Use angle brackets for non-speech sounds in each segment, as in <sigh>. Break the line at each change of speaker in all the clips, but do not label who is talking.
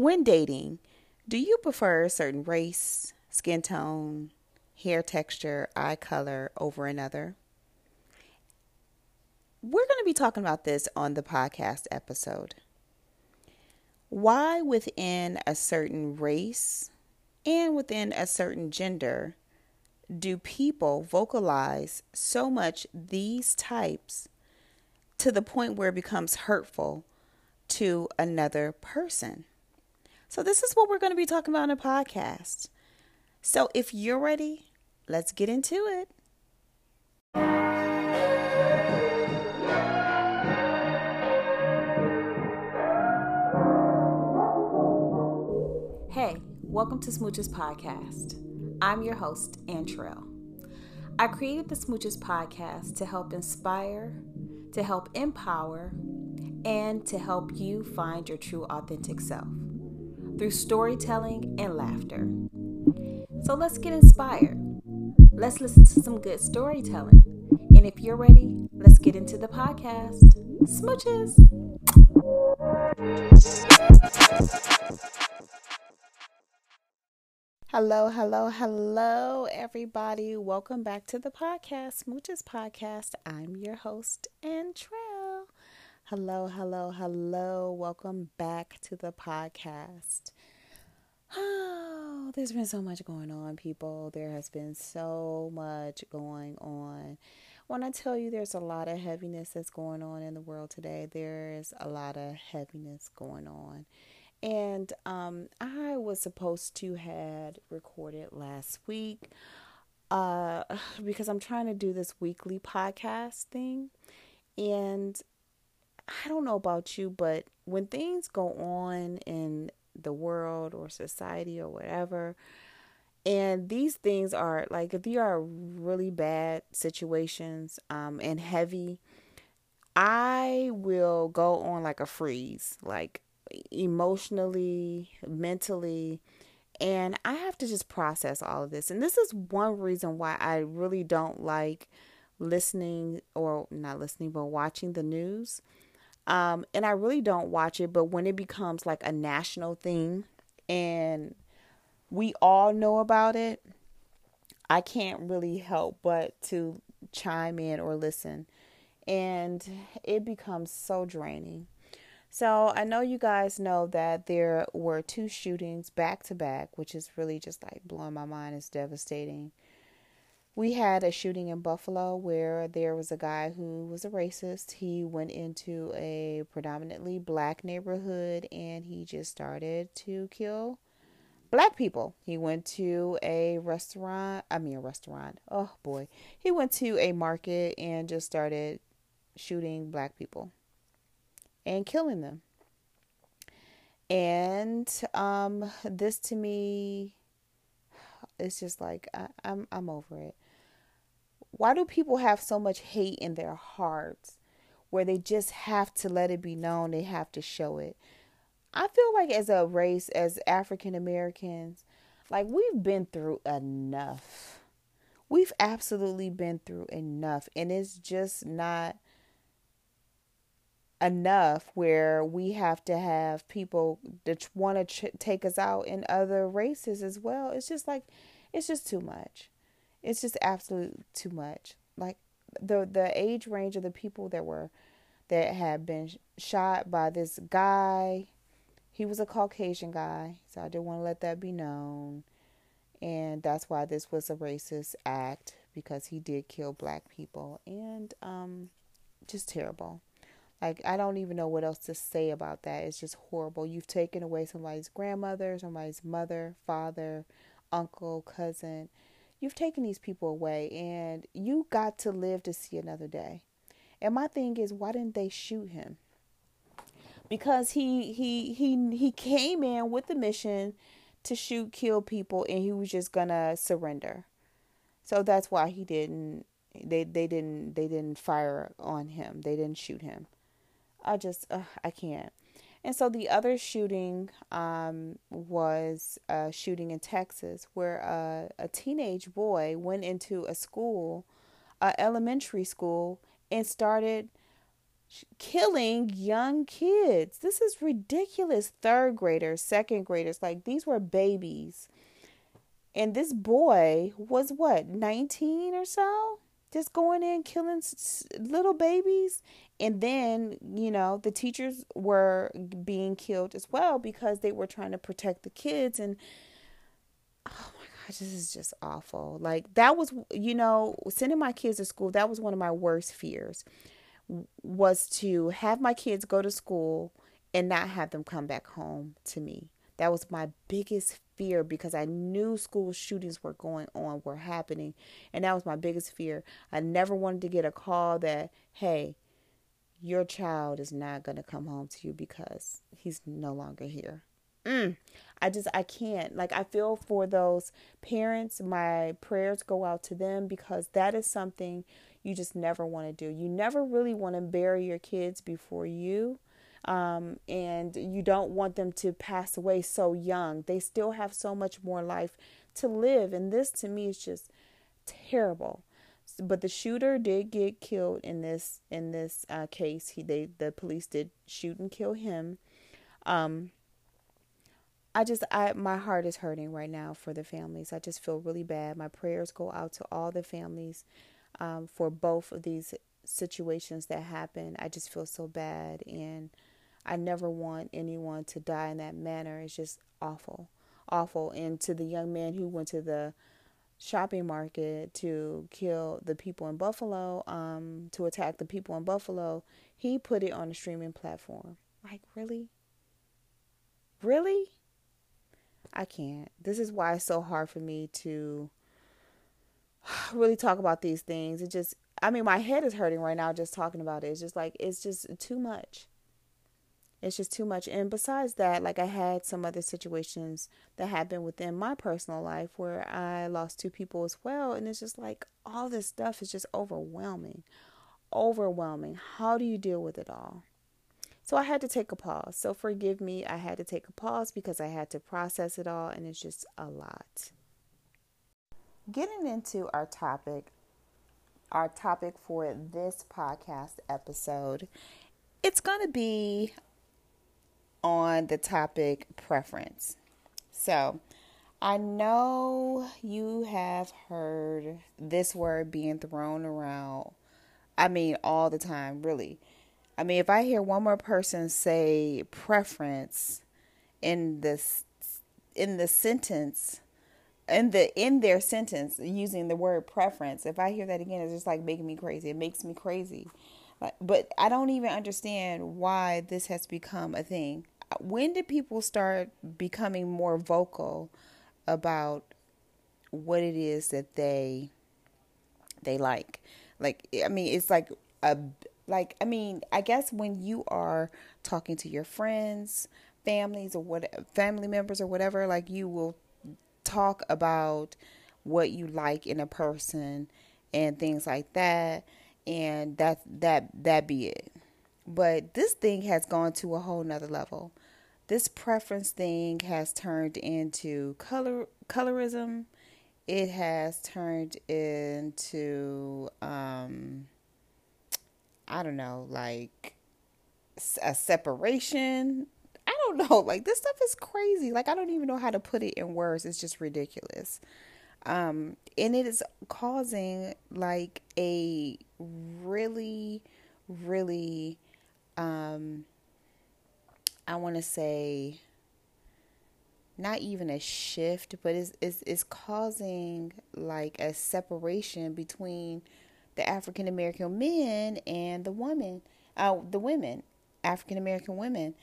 When dating, do you prefer a certain race, skin tone, hair texture, eye color over another? We're going to be talking about this on the podcast episode. Why, within a certain race and within a certain gender, do people vocalize so much these types to the point where it becomes hurtful to another person? So, this is what we're going to be talking about in a podcast. So, if you're ready, let's get into it. Hey, welcome to Smooches Podcast. I'm your host, Antrell. I created the Smooches Podcast to help inspire, to help empower, and to help you find your true authentic self through storytelling and laughter. So let's get inspired. Let's listen to some good storytelling. And if you're ready, let's get into the podcast. Smooches! Hello, hello, hello, everybody. Welcome back to the podcast, Smooches Podcast. I'm your host, Antrell. Hello, hello, hello. Welcome back to the podcast. Oh, there's been so much going on, people. There has been so much going on. When I tell you there's a lot of heaviness that's going on in the world today, there is a lot of heaviness going on. And um, I was supposed to had recorded last week uh, <sighs> because I'm trying to do this weekly podcast thing. And I don't know about you, but when things go on in the world or society or whatever, and these things are like if you are really bad situations um, and heavy, I will go on like a freeze, like emotionally, mentally, and I have to just process all of this. And this is one reason why I really don't like listening or not listening, but watching the news um, and I really don't watch it, but when it becomes like a national thing and we all know about it, I can't really help but to chime in or listen. And it becomes so draining. So I know you guys know that there were two shootings back to back, which is really just like blowing my mind. It's devastating we had a shooting in Buffalo where there was a guy who was a racist. He went into a predominantly black neighborhood and he just started to kill black people. He went to a restaurant, I mean, a restaurant. Oh boy. He went to a market and just started shooting black people and killing them. And um, this to me it's just like I, I'm I'm over it. Why do people have so much hate in their hearts where they just have to let it be known, they have to show it? I feel like as a race, as African Americans, like we've been through enough. We've absolutely been through enough, and it's just not enough where we have to have people that want to ch- take us out in other races as well. It's just like it's just too much. It's just absolute too much. Like the the age range of the people that were that had been shot by this guy. He was a Caucasian guy, so I didn't want to let that be known. And that's why this was a racist act because he did kill black people and um just terrible. Like I don't even know what else to say about that. It's just horrible. You've taken away somebody's grandmother, somebody's mother, father, uncle, cousin. You've taken these people away and you got to live to see another day. And my thing is why didn't they shoot him? Because he he he he came in with the mission to shoot kill people and he was just going to surrender. So that's why he didn't they they didn't they didn't fire on him. They didn't shoot him. I just I can't. And so the other shooting um, was a shooting in Texas where a, a teenage boy went into a school, a elementary school, and started killing young kids. This is ridiculous. Third graders, second graders, like these were babies. And this boy was what, 19 or so? Just going in killing little babies. And then, you know, the teachers were being killed as well because they were trying to protect the kids. And oh my gosh, this is just awful. Like, that was, you know, sending my kids to school, that was one of my worst fears was to have my kids go to school and not have them come back home to me. That was my biggest fear because I knew school shootings were going on, were happening, and that was my biggest fear. I never wanted to get a call that, hey, your child is not going to come home to you because he's no longer here. Mm, I just, I can't. Like, I feel for those parents. My prayers go out to them because that is something you just never want to do. You never really want to bury your kids before you. Um, and you don't want them to pass away so young. They still have so much more life to live. And this to me is just terrible. But the shooter did get killed in this in this uh, case. He they the police did shoot and kill him. Um, I just I my heart is hurting right now for the families. I just feel really bad. My prayers go out to all the families um, for both of these situations that happen. I just feel so bad, and I never want anyone to die in that manner. It's just awful, awful. And to the young man who went to the shopping market to kill the people in Buffalo, um, to attack the people in Buffalo, he put it on a streaming platform. Like, really? Really? I can't. This is why it's so hard for me to <sighs> really talk about these things. It just, I mean, my head is hurting right now just talking about it. It's just like, it's just too much. It's just too much. And besides that, like I had some other situations that happened within my personal life where I lost two people as well. And it's just like all this stuff is just overwhelming. Overwhelming. How do you deal with it all? So I had to take a pause. So forgive me. I had to take a pause because I had to process it all. And it's just a lot getting into our topic, our topic for this podcast episode, it's going to be on the topic preference. So, I know you have heard this word being thrown around. I mean, all the time, really. I mean, if I hear one more person say preference in this in the sentence, in the in their sentence using the word preference if i hear that again it's just like making me crazy it makes me crazy but i don't even understand why this has become a thing when did people start becoming more vocal about what it is that they they like? Like i mean it's like a like i mean i guess when you are talking to your friends families or what family members or whatever like you will talk about what you like in a person and things like that and that that that be it but this thing has gone to a whole nother level this preference thing has turned into color colorism it has turned into um i don't know like a separation I don't know. <laughs> Like this stuff is crazy. Like I don't even know how to put it in words. It's just ridiculous. Um, and it is causing like a really, really, um, I want to say, not even a shift, but it's, it's, it's causing like a separation between the African American men and the women, uh, the women, African American women.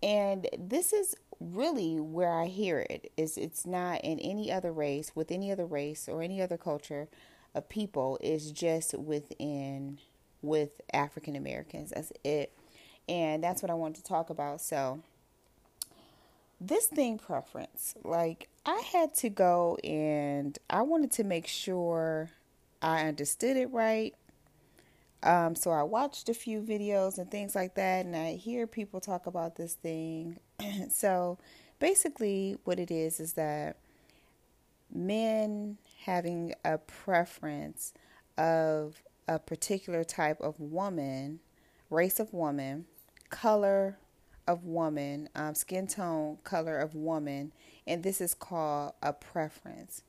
And this is really where I hear it is it's not in any other race with any other race or any other culture of people It's just within with African Americans. That's it. And that's what I want to talk about. So this thing preference, like I had to go and I wanted to make sure I understood it right. Um, so I watched a few videos and things like that, and I hear people talk about this thing. <clears throat> so basically, what it is is that men having a preference of a particular type of woman race of woman, color of woman, um, skin tone, color of woman, and this is called a preference.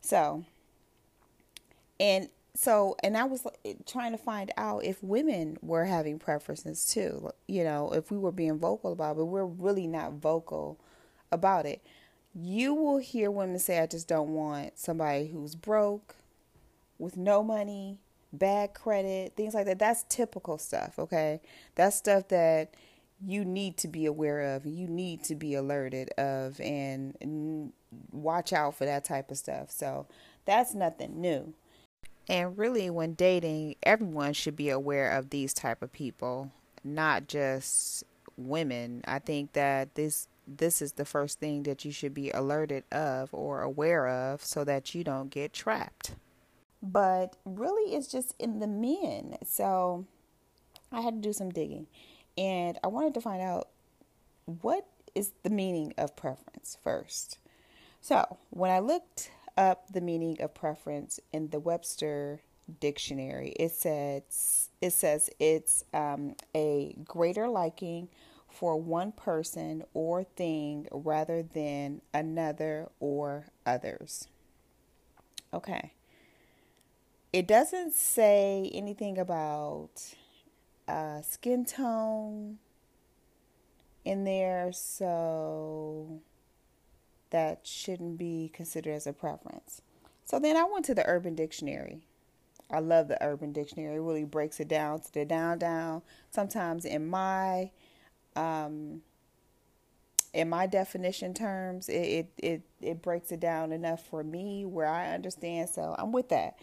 So, and so, and I was trying to find out if women were having preferences too, you know, if we were being vocal about it, but we're really not vocal about it. You will hear women say, I just don't want somebody who's broke, with no money, bad credit, things like that. That's typical stuff, okay? That's stuff that you need to be aware of, you need to be alerted of, and watch out for that type of stuff. So that's nothing new. And really, when dating, everyone should be aware of these type of people, not just women. I think that this this is the first thing that you should be alerted of or aware of so that you don't get trapped. But really, it's just in the men. So I had to do some digging and I wanted to find out what is the meaning of preference first. So when I looked up the meaning of preference in the Webster dictionary, it says it says it's um, a greater liking for one person or thing rather than another or others. Okay. It doesn't say anything about uh, skin tone in there, so that shouldn't be considered as a preference. So then I went to the Urban Dictionary. I love the Urban Dictionary. It really breaks it down to the down down. Sometimes in my um, in my definition terms, it, it, it it breaks it down enough for me where I understand. So I'm with that.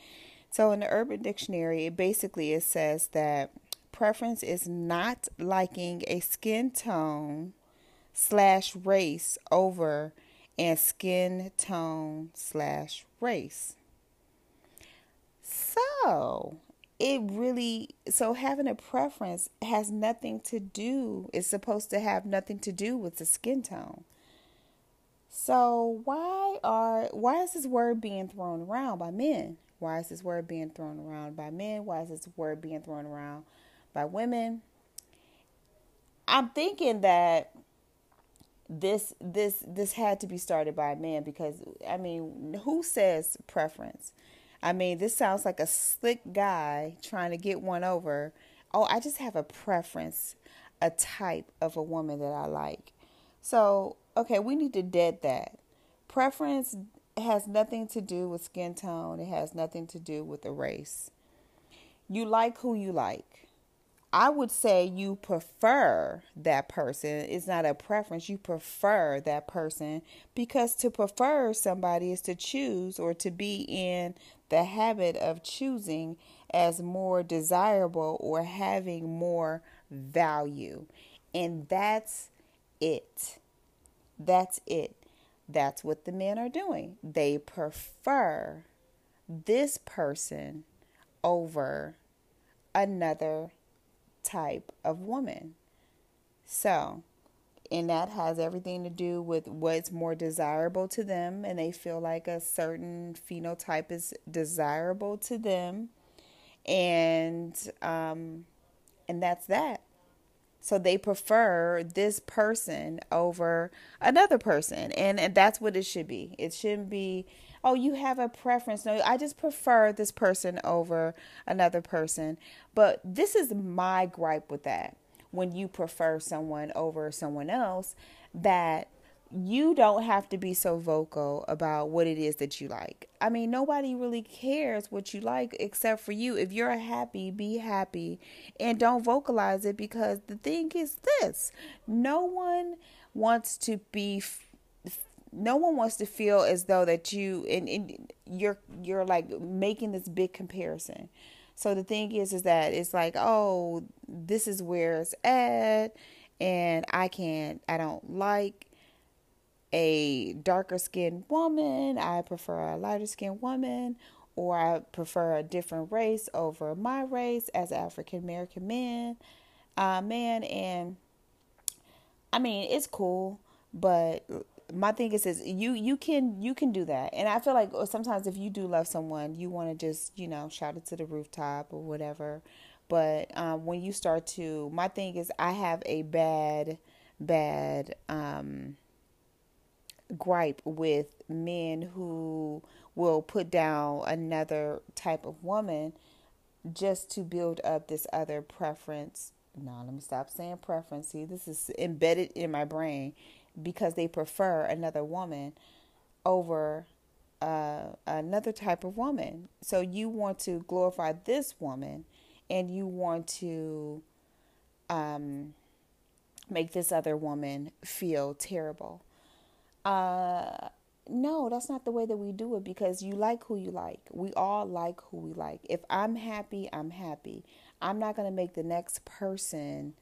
So in the Urban Dictionary, it basically it says that preference is not liking a skin tone slash race over and skin tone slash race. So it really so having a preference has nothing to do it's supposed to have nothing to do with the skin tone so why are why is this word being thrown around by men why is this word being thrown around by men? Why is this word being thrown around by women? I'm thinking that this this this had to be started by a man because I mean, who says preference? I mean, this sounds like a slick guy trying to get one over. Oh, I just have a preference, a type of a woman that I like. So, okay, we need to dead that. Preference it has nothing to do with skin tone. It has nothing to do with the race. You like who you like. I would say you prefer that person. It's not a preference. You prefer that person because to prefer somebody is to choose or to be in the habit of choosing as more desirable or having more value. And that's it. That's it. That's what the men are doing. They prefer this person over another type of woman. So, and that has everything to do with what's more desirable to them, and they feel like a certain phenotype is desirable to them, and um, and that's that. So they prefer this person over another person. And, and that's what it should be. It shouldn't be, oh, you have a preference. No, I just prefer this person over another person. But this is my gripe with that. When you prefer someone over someone else, that you don't have to be so vocal about what it is that you like. I mean, nobody really cares what you like except for you. If you're happy, be happy and don't vocalize it because the thing is this no one wants to be. No one wants to feel as though that you and, and you're you're like making this big comparison. So the thing is is that it's like, oh, this is where it's at and I can't I don't like a darker skinned woman, I prefer a lighter skinned woman, or I prefer a different race over my race as African American man, uh, man, and I mean it's cool, but my thing is is you you can you can do that, and I feel like sometimes if you do love someone, you want to just you know shout it to the rooftop or whatever, But um, when you start to, my thing is, I have a bad, bad um, gripe with men who will put down another type of woman just to build up this other preference. No, let me stop saying preference. See, this is embedded in my brain because they prefer another woman over uh, another type of woman. So you want to glorify this woman and you want to um, make this other woman feel terrible. Uh, no, that's not the way that we do it because you like who you like. We all like who we like. If I'm happy, I'm happy. I'm not going to make the next person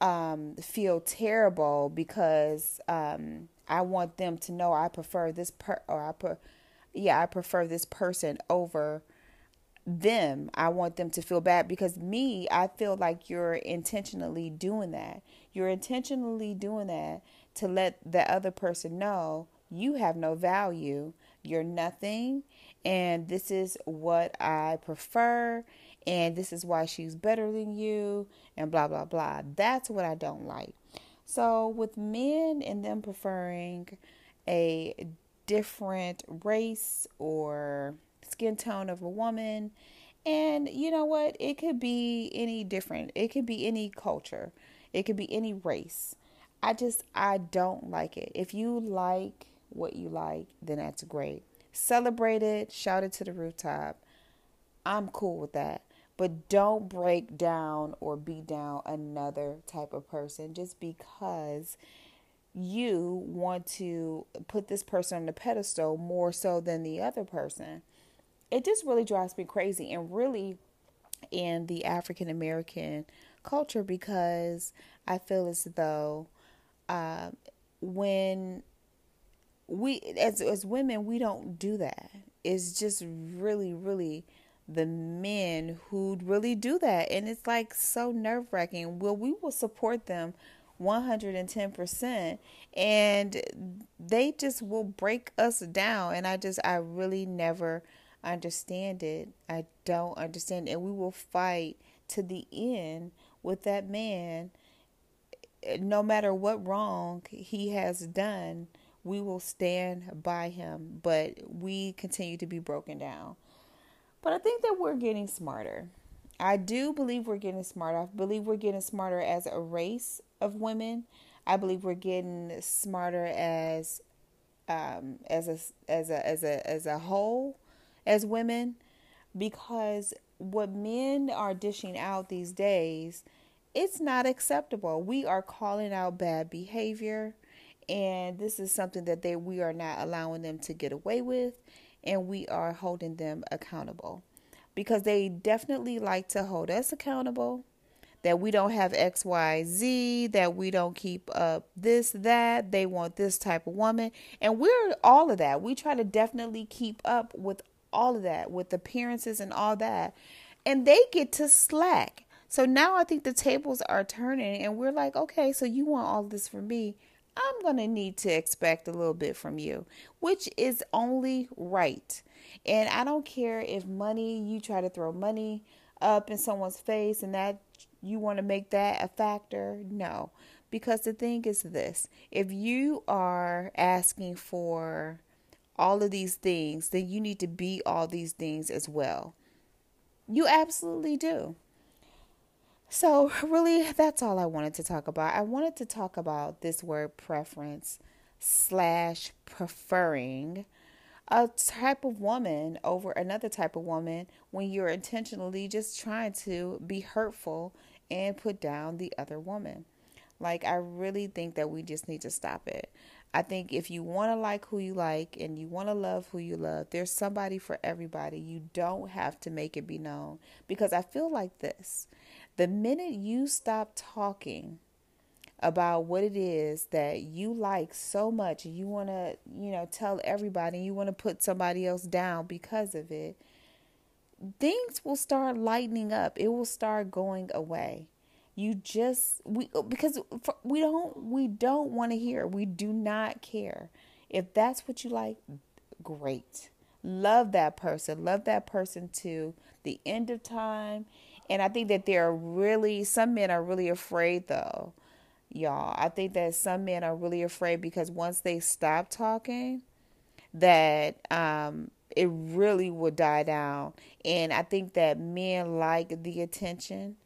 um, feel terrible because um, I want them to know I prefer this per or I per yeah, I prefer this person over them. I want them to feel bad because me, I feel like you're intentionally doing that. You're intentionally doing that to let the other person know you have no value, you're nothing, and this is what I prefer, and this is why she's better than you, and blah, blah, blah. That's what I don't like. So, with men and them preferring a different race or skin tone of a woman, and you know what? It could be any different, it could be any culture, it could be any race. I just, I don't like it. If you like what you like, then that's great. Celebrate it, shout it to the rooftop. I'm cool with that. But don't break down or beat down another type of person just because you want to put this person on the pedestal more so than the other person. It just really drives me crazy and really in the African American culture because I feel as though uh, when we as as women we don't do that. It's just really really the men who really do that and it's like so nerve-wracking. Well, we will support them 110% and they just will break us down and I just I really never understand it. I don't understand and we will fight to the end with that man no matter what wrong he has done we will stand by him, but we continue to be broken down. But I think that we're getting smarter. I do believe we're getting smarter. I believe we're getting smarter as a race of women. I believe we're getting smarter as um, as a as a as a as a whole as women because what men are dishing out these days it's not acceptable. We are calling out bad behavior and this is something that they we are not allowing them to get away with and we are holding them accountable. Because they definitely like to hold us accountable that we don't have xyz that we don't keep up this that they want this type of woman. And we're all of that. We try to definitely keep up with all of that with appearances and all that and they get to slack so now i think the tables are turning and we're like okay so you want all this from me I'm going to need to expect a little bit from you, which is only right. And I don't care if money, you try to throw money up in someone's face and that you want to make that a factor. No, because the thing is this if you are asking for all of these things, then you need to be all these things as well. You absolutely do. So, <laughs> really, that's all I wanted to talk about. I wanted to talk about this word preference slash preferring a type of woman over another type of woman when you're intentionally just trying to be hurtful and put down the other woman. Like, I really think that we just need to stop it. I think if you want to like who you like and you want to love who you love, there's somebody for everybody. You don't have to make it be known because I feel like this the minute you stop talking about what it is that you like so much you want to, you know, tell everybody, you want to put somebody else down because of it, things will start lightening up. It will start going away. You just we because we don't we don't want to hear. We do not care. If that's what you like, great. Love that person. Love that person to the end of time And I think that there are really, some men are really afraid though, y'all. I think that some men are really afraid because once they stop talking, that um, it really will die down. And I think that men like the attention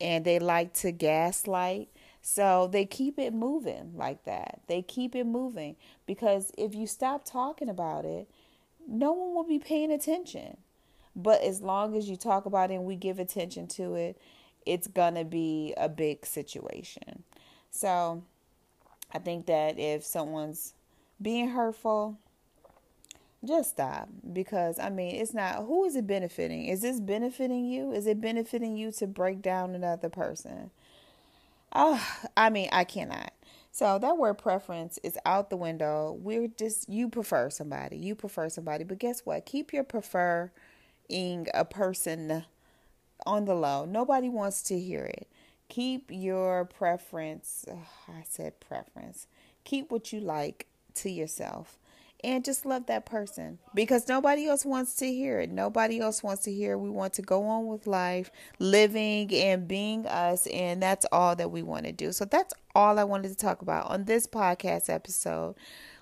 and they like to gaslight. So they keep it moving like that. They keep it moving because if you stop talking about it, no one will be paying attention. But as long as you talk about it and we give attention to it, it's going to be a big situation. So I think that if someone's being hurtful, just stop because I mean, it's not who is it benefiting? Is this benefiting you? Is it benefiting you to break down another person? Oh, I mean, I cannot. So that word preference is out the window. We're just you prefer somebody. You prefer somebody, but guess what? Keep your preferring a person on the low. Nobody wants to hear it. Keep your preference. Oh, I said preference. Keep what you like to yourself and just love that person because nobody else wants to hear it. Nobody else wants to hear. We want to go on with life, living and being us, and that's all that we want to do. So that's all I wanted to talk about on this podcast episode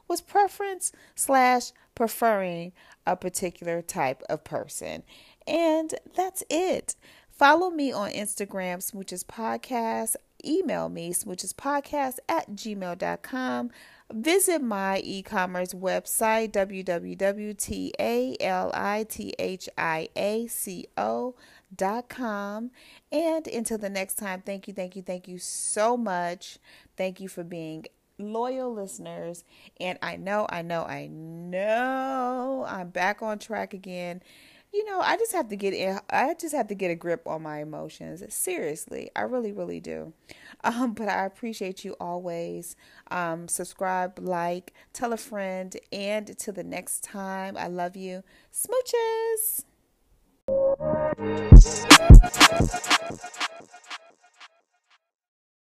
was preference slash preferring a particular type of person. And that's it. Follow me on Instagram, Smooches Podcast. Email me, smoochespodcast at gmail.com. Visit my e commerce website, www.talithiaco.com. And until the next time, thank you, thank you, thank you so much. Thank you for being loyal listeners. And I know, I know, I know I'm back on track again you know, I just have to get in. I just have to get a grip on my emotions. Seriously, I really, really do. Um, but I appreciate you always. Um, subscribe, like, tell a friend, and till the next time, I love you. Smooches.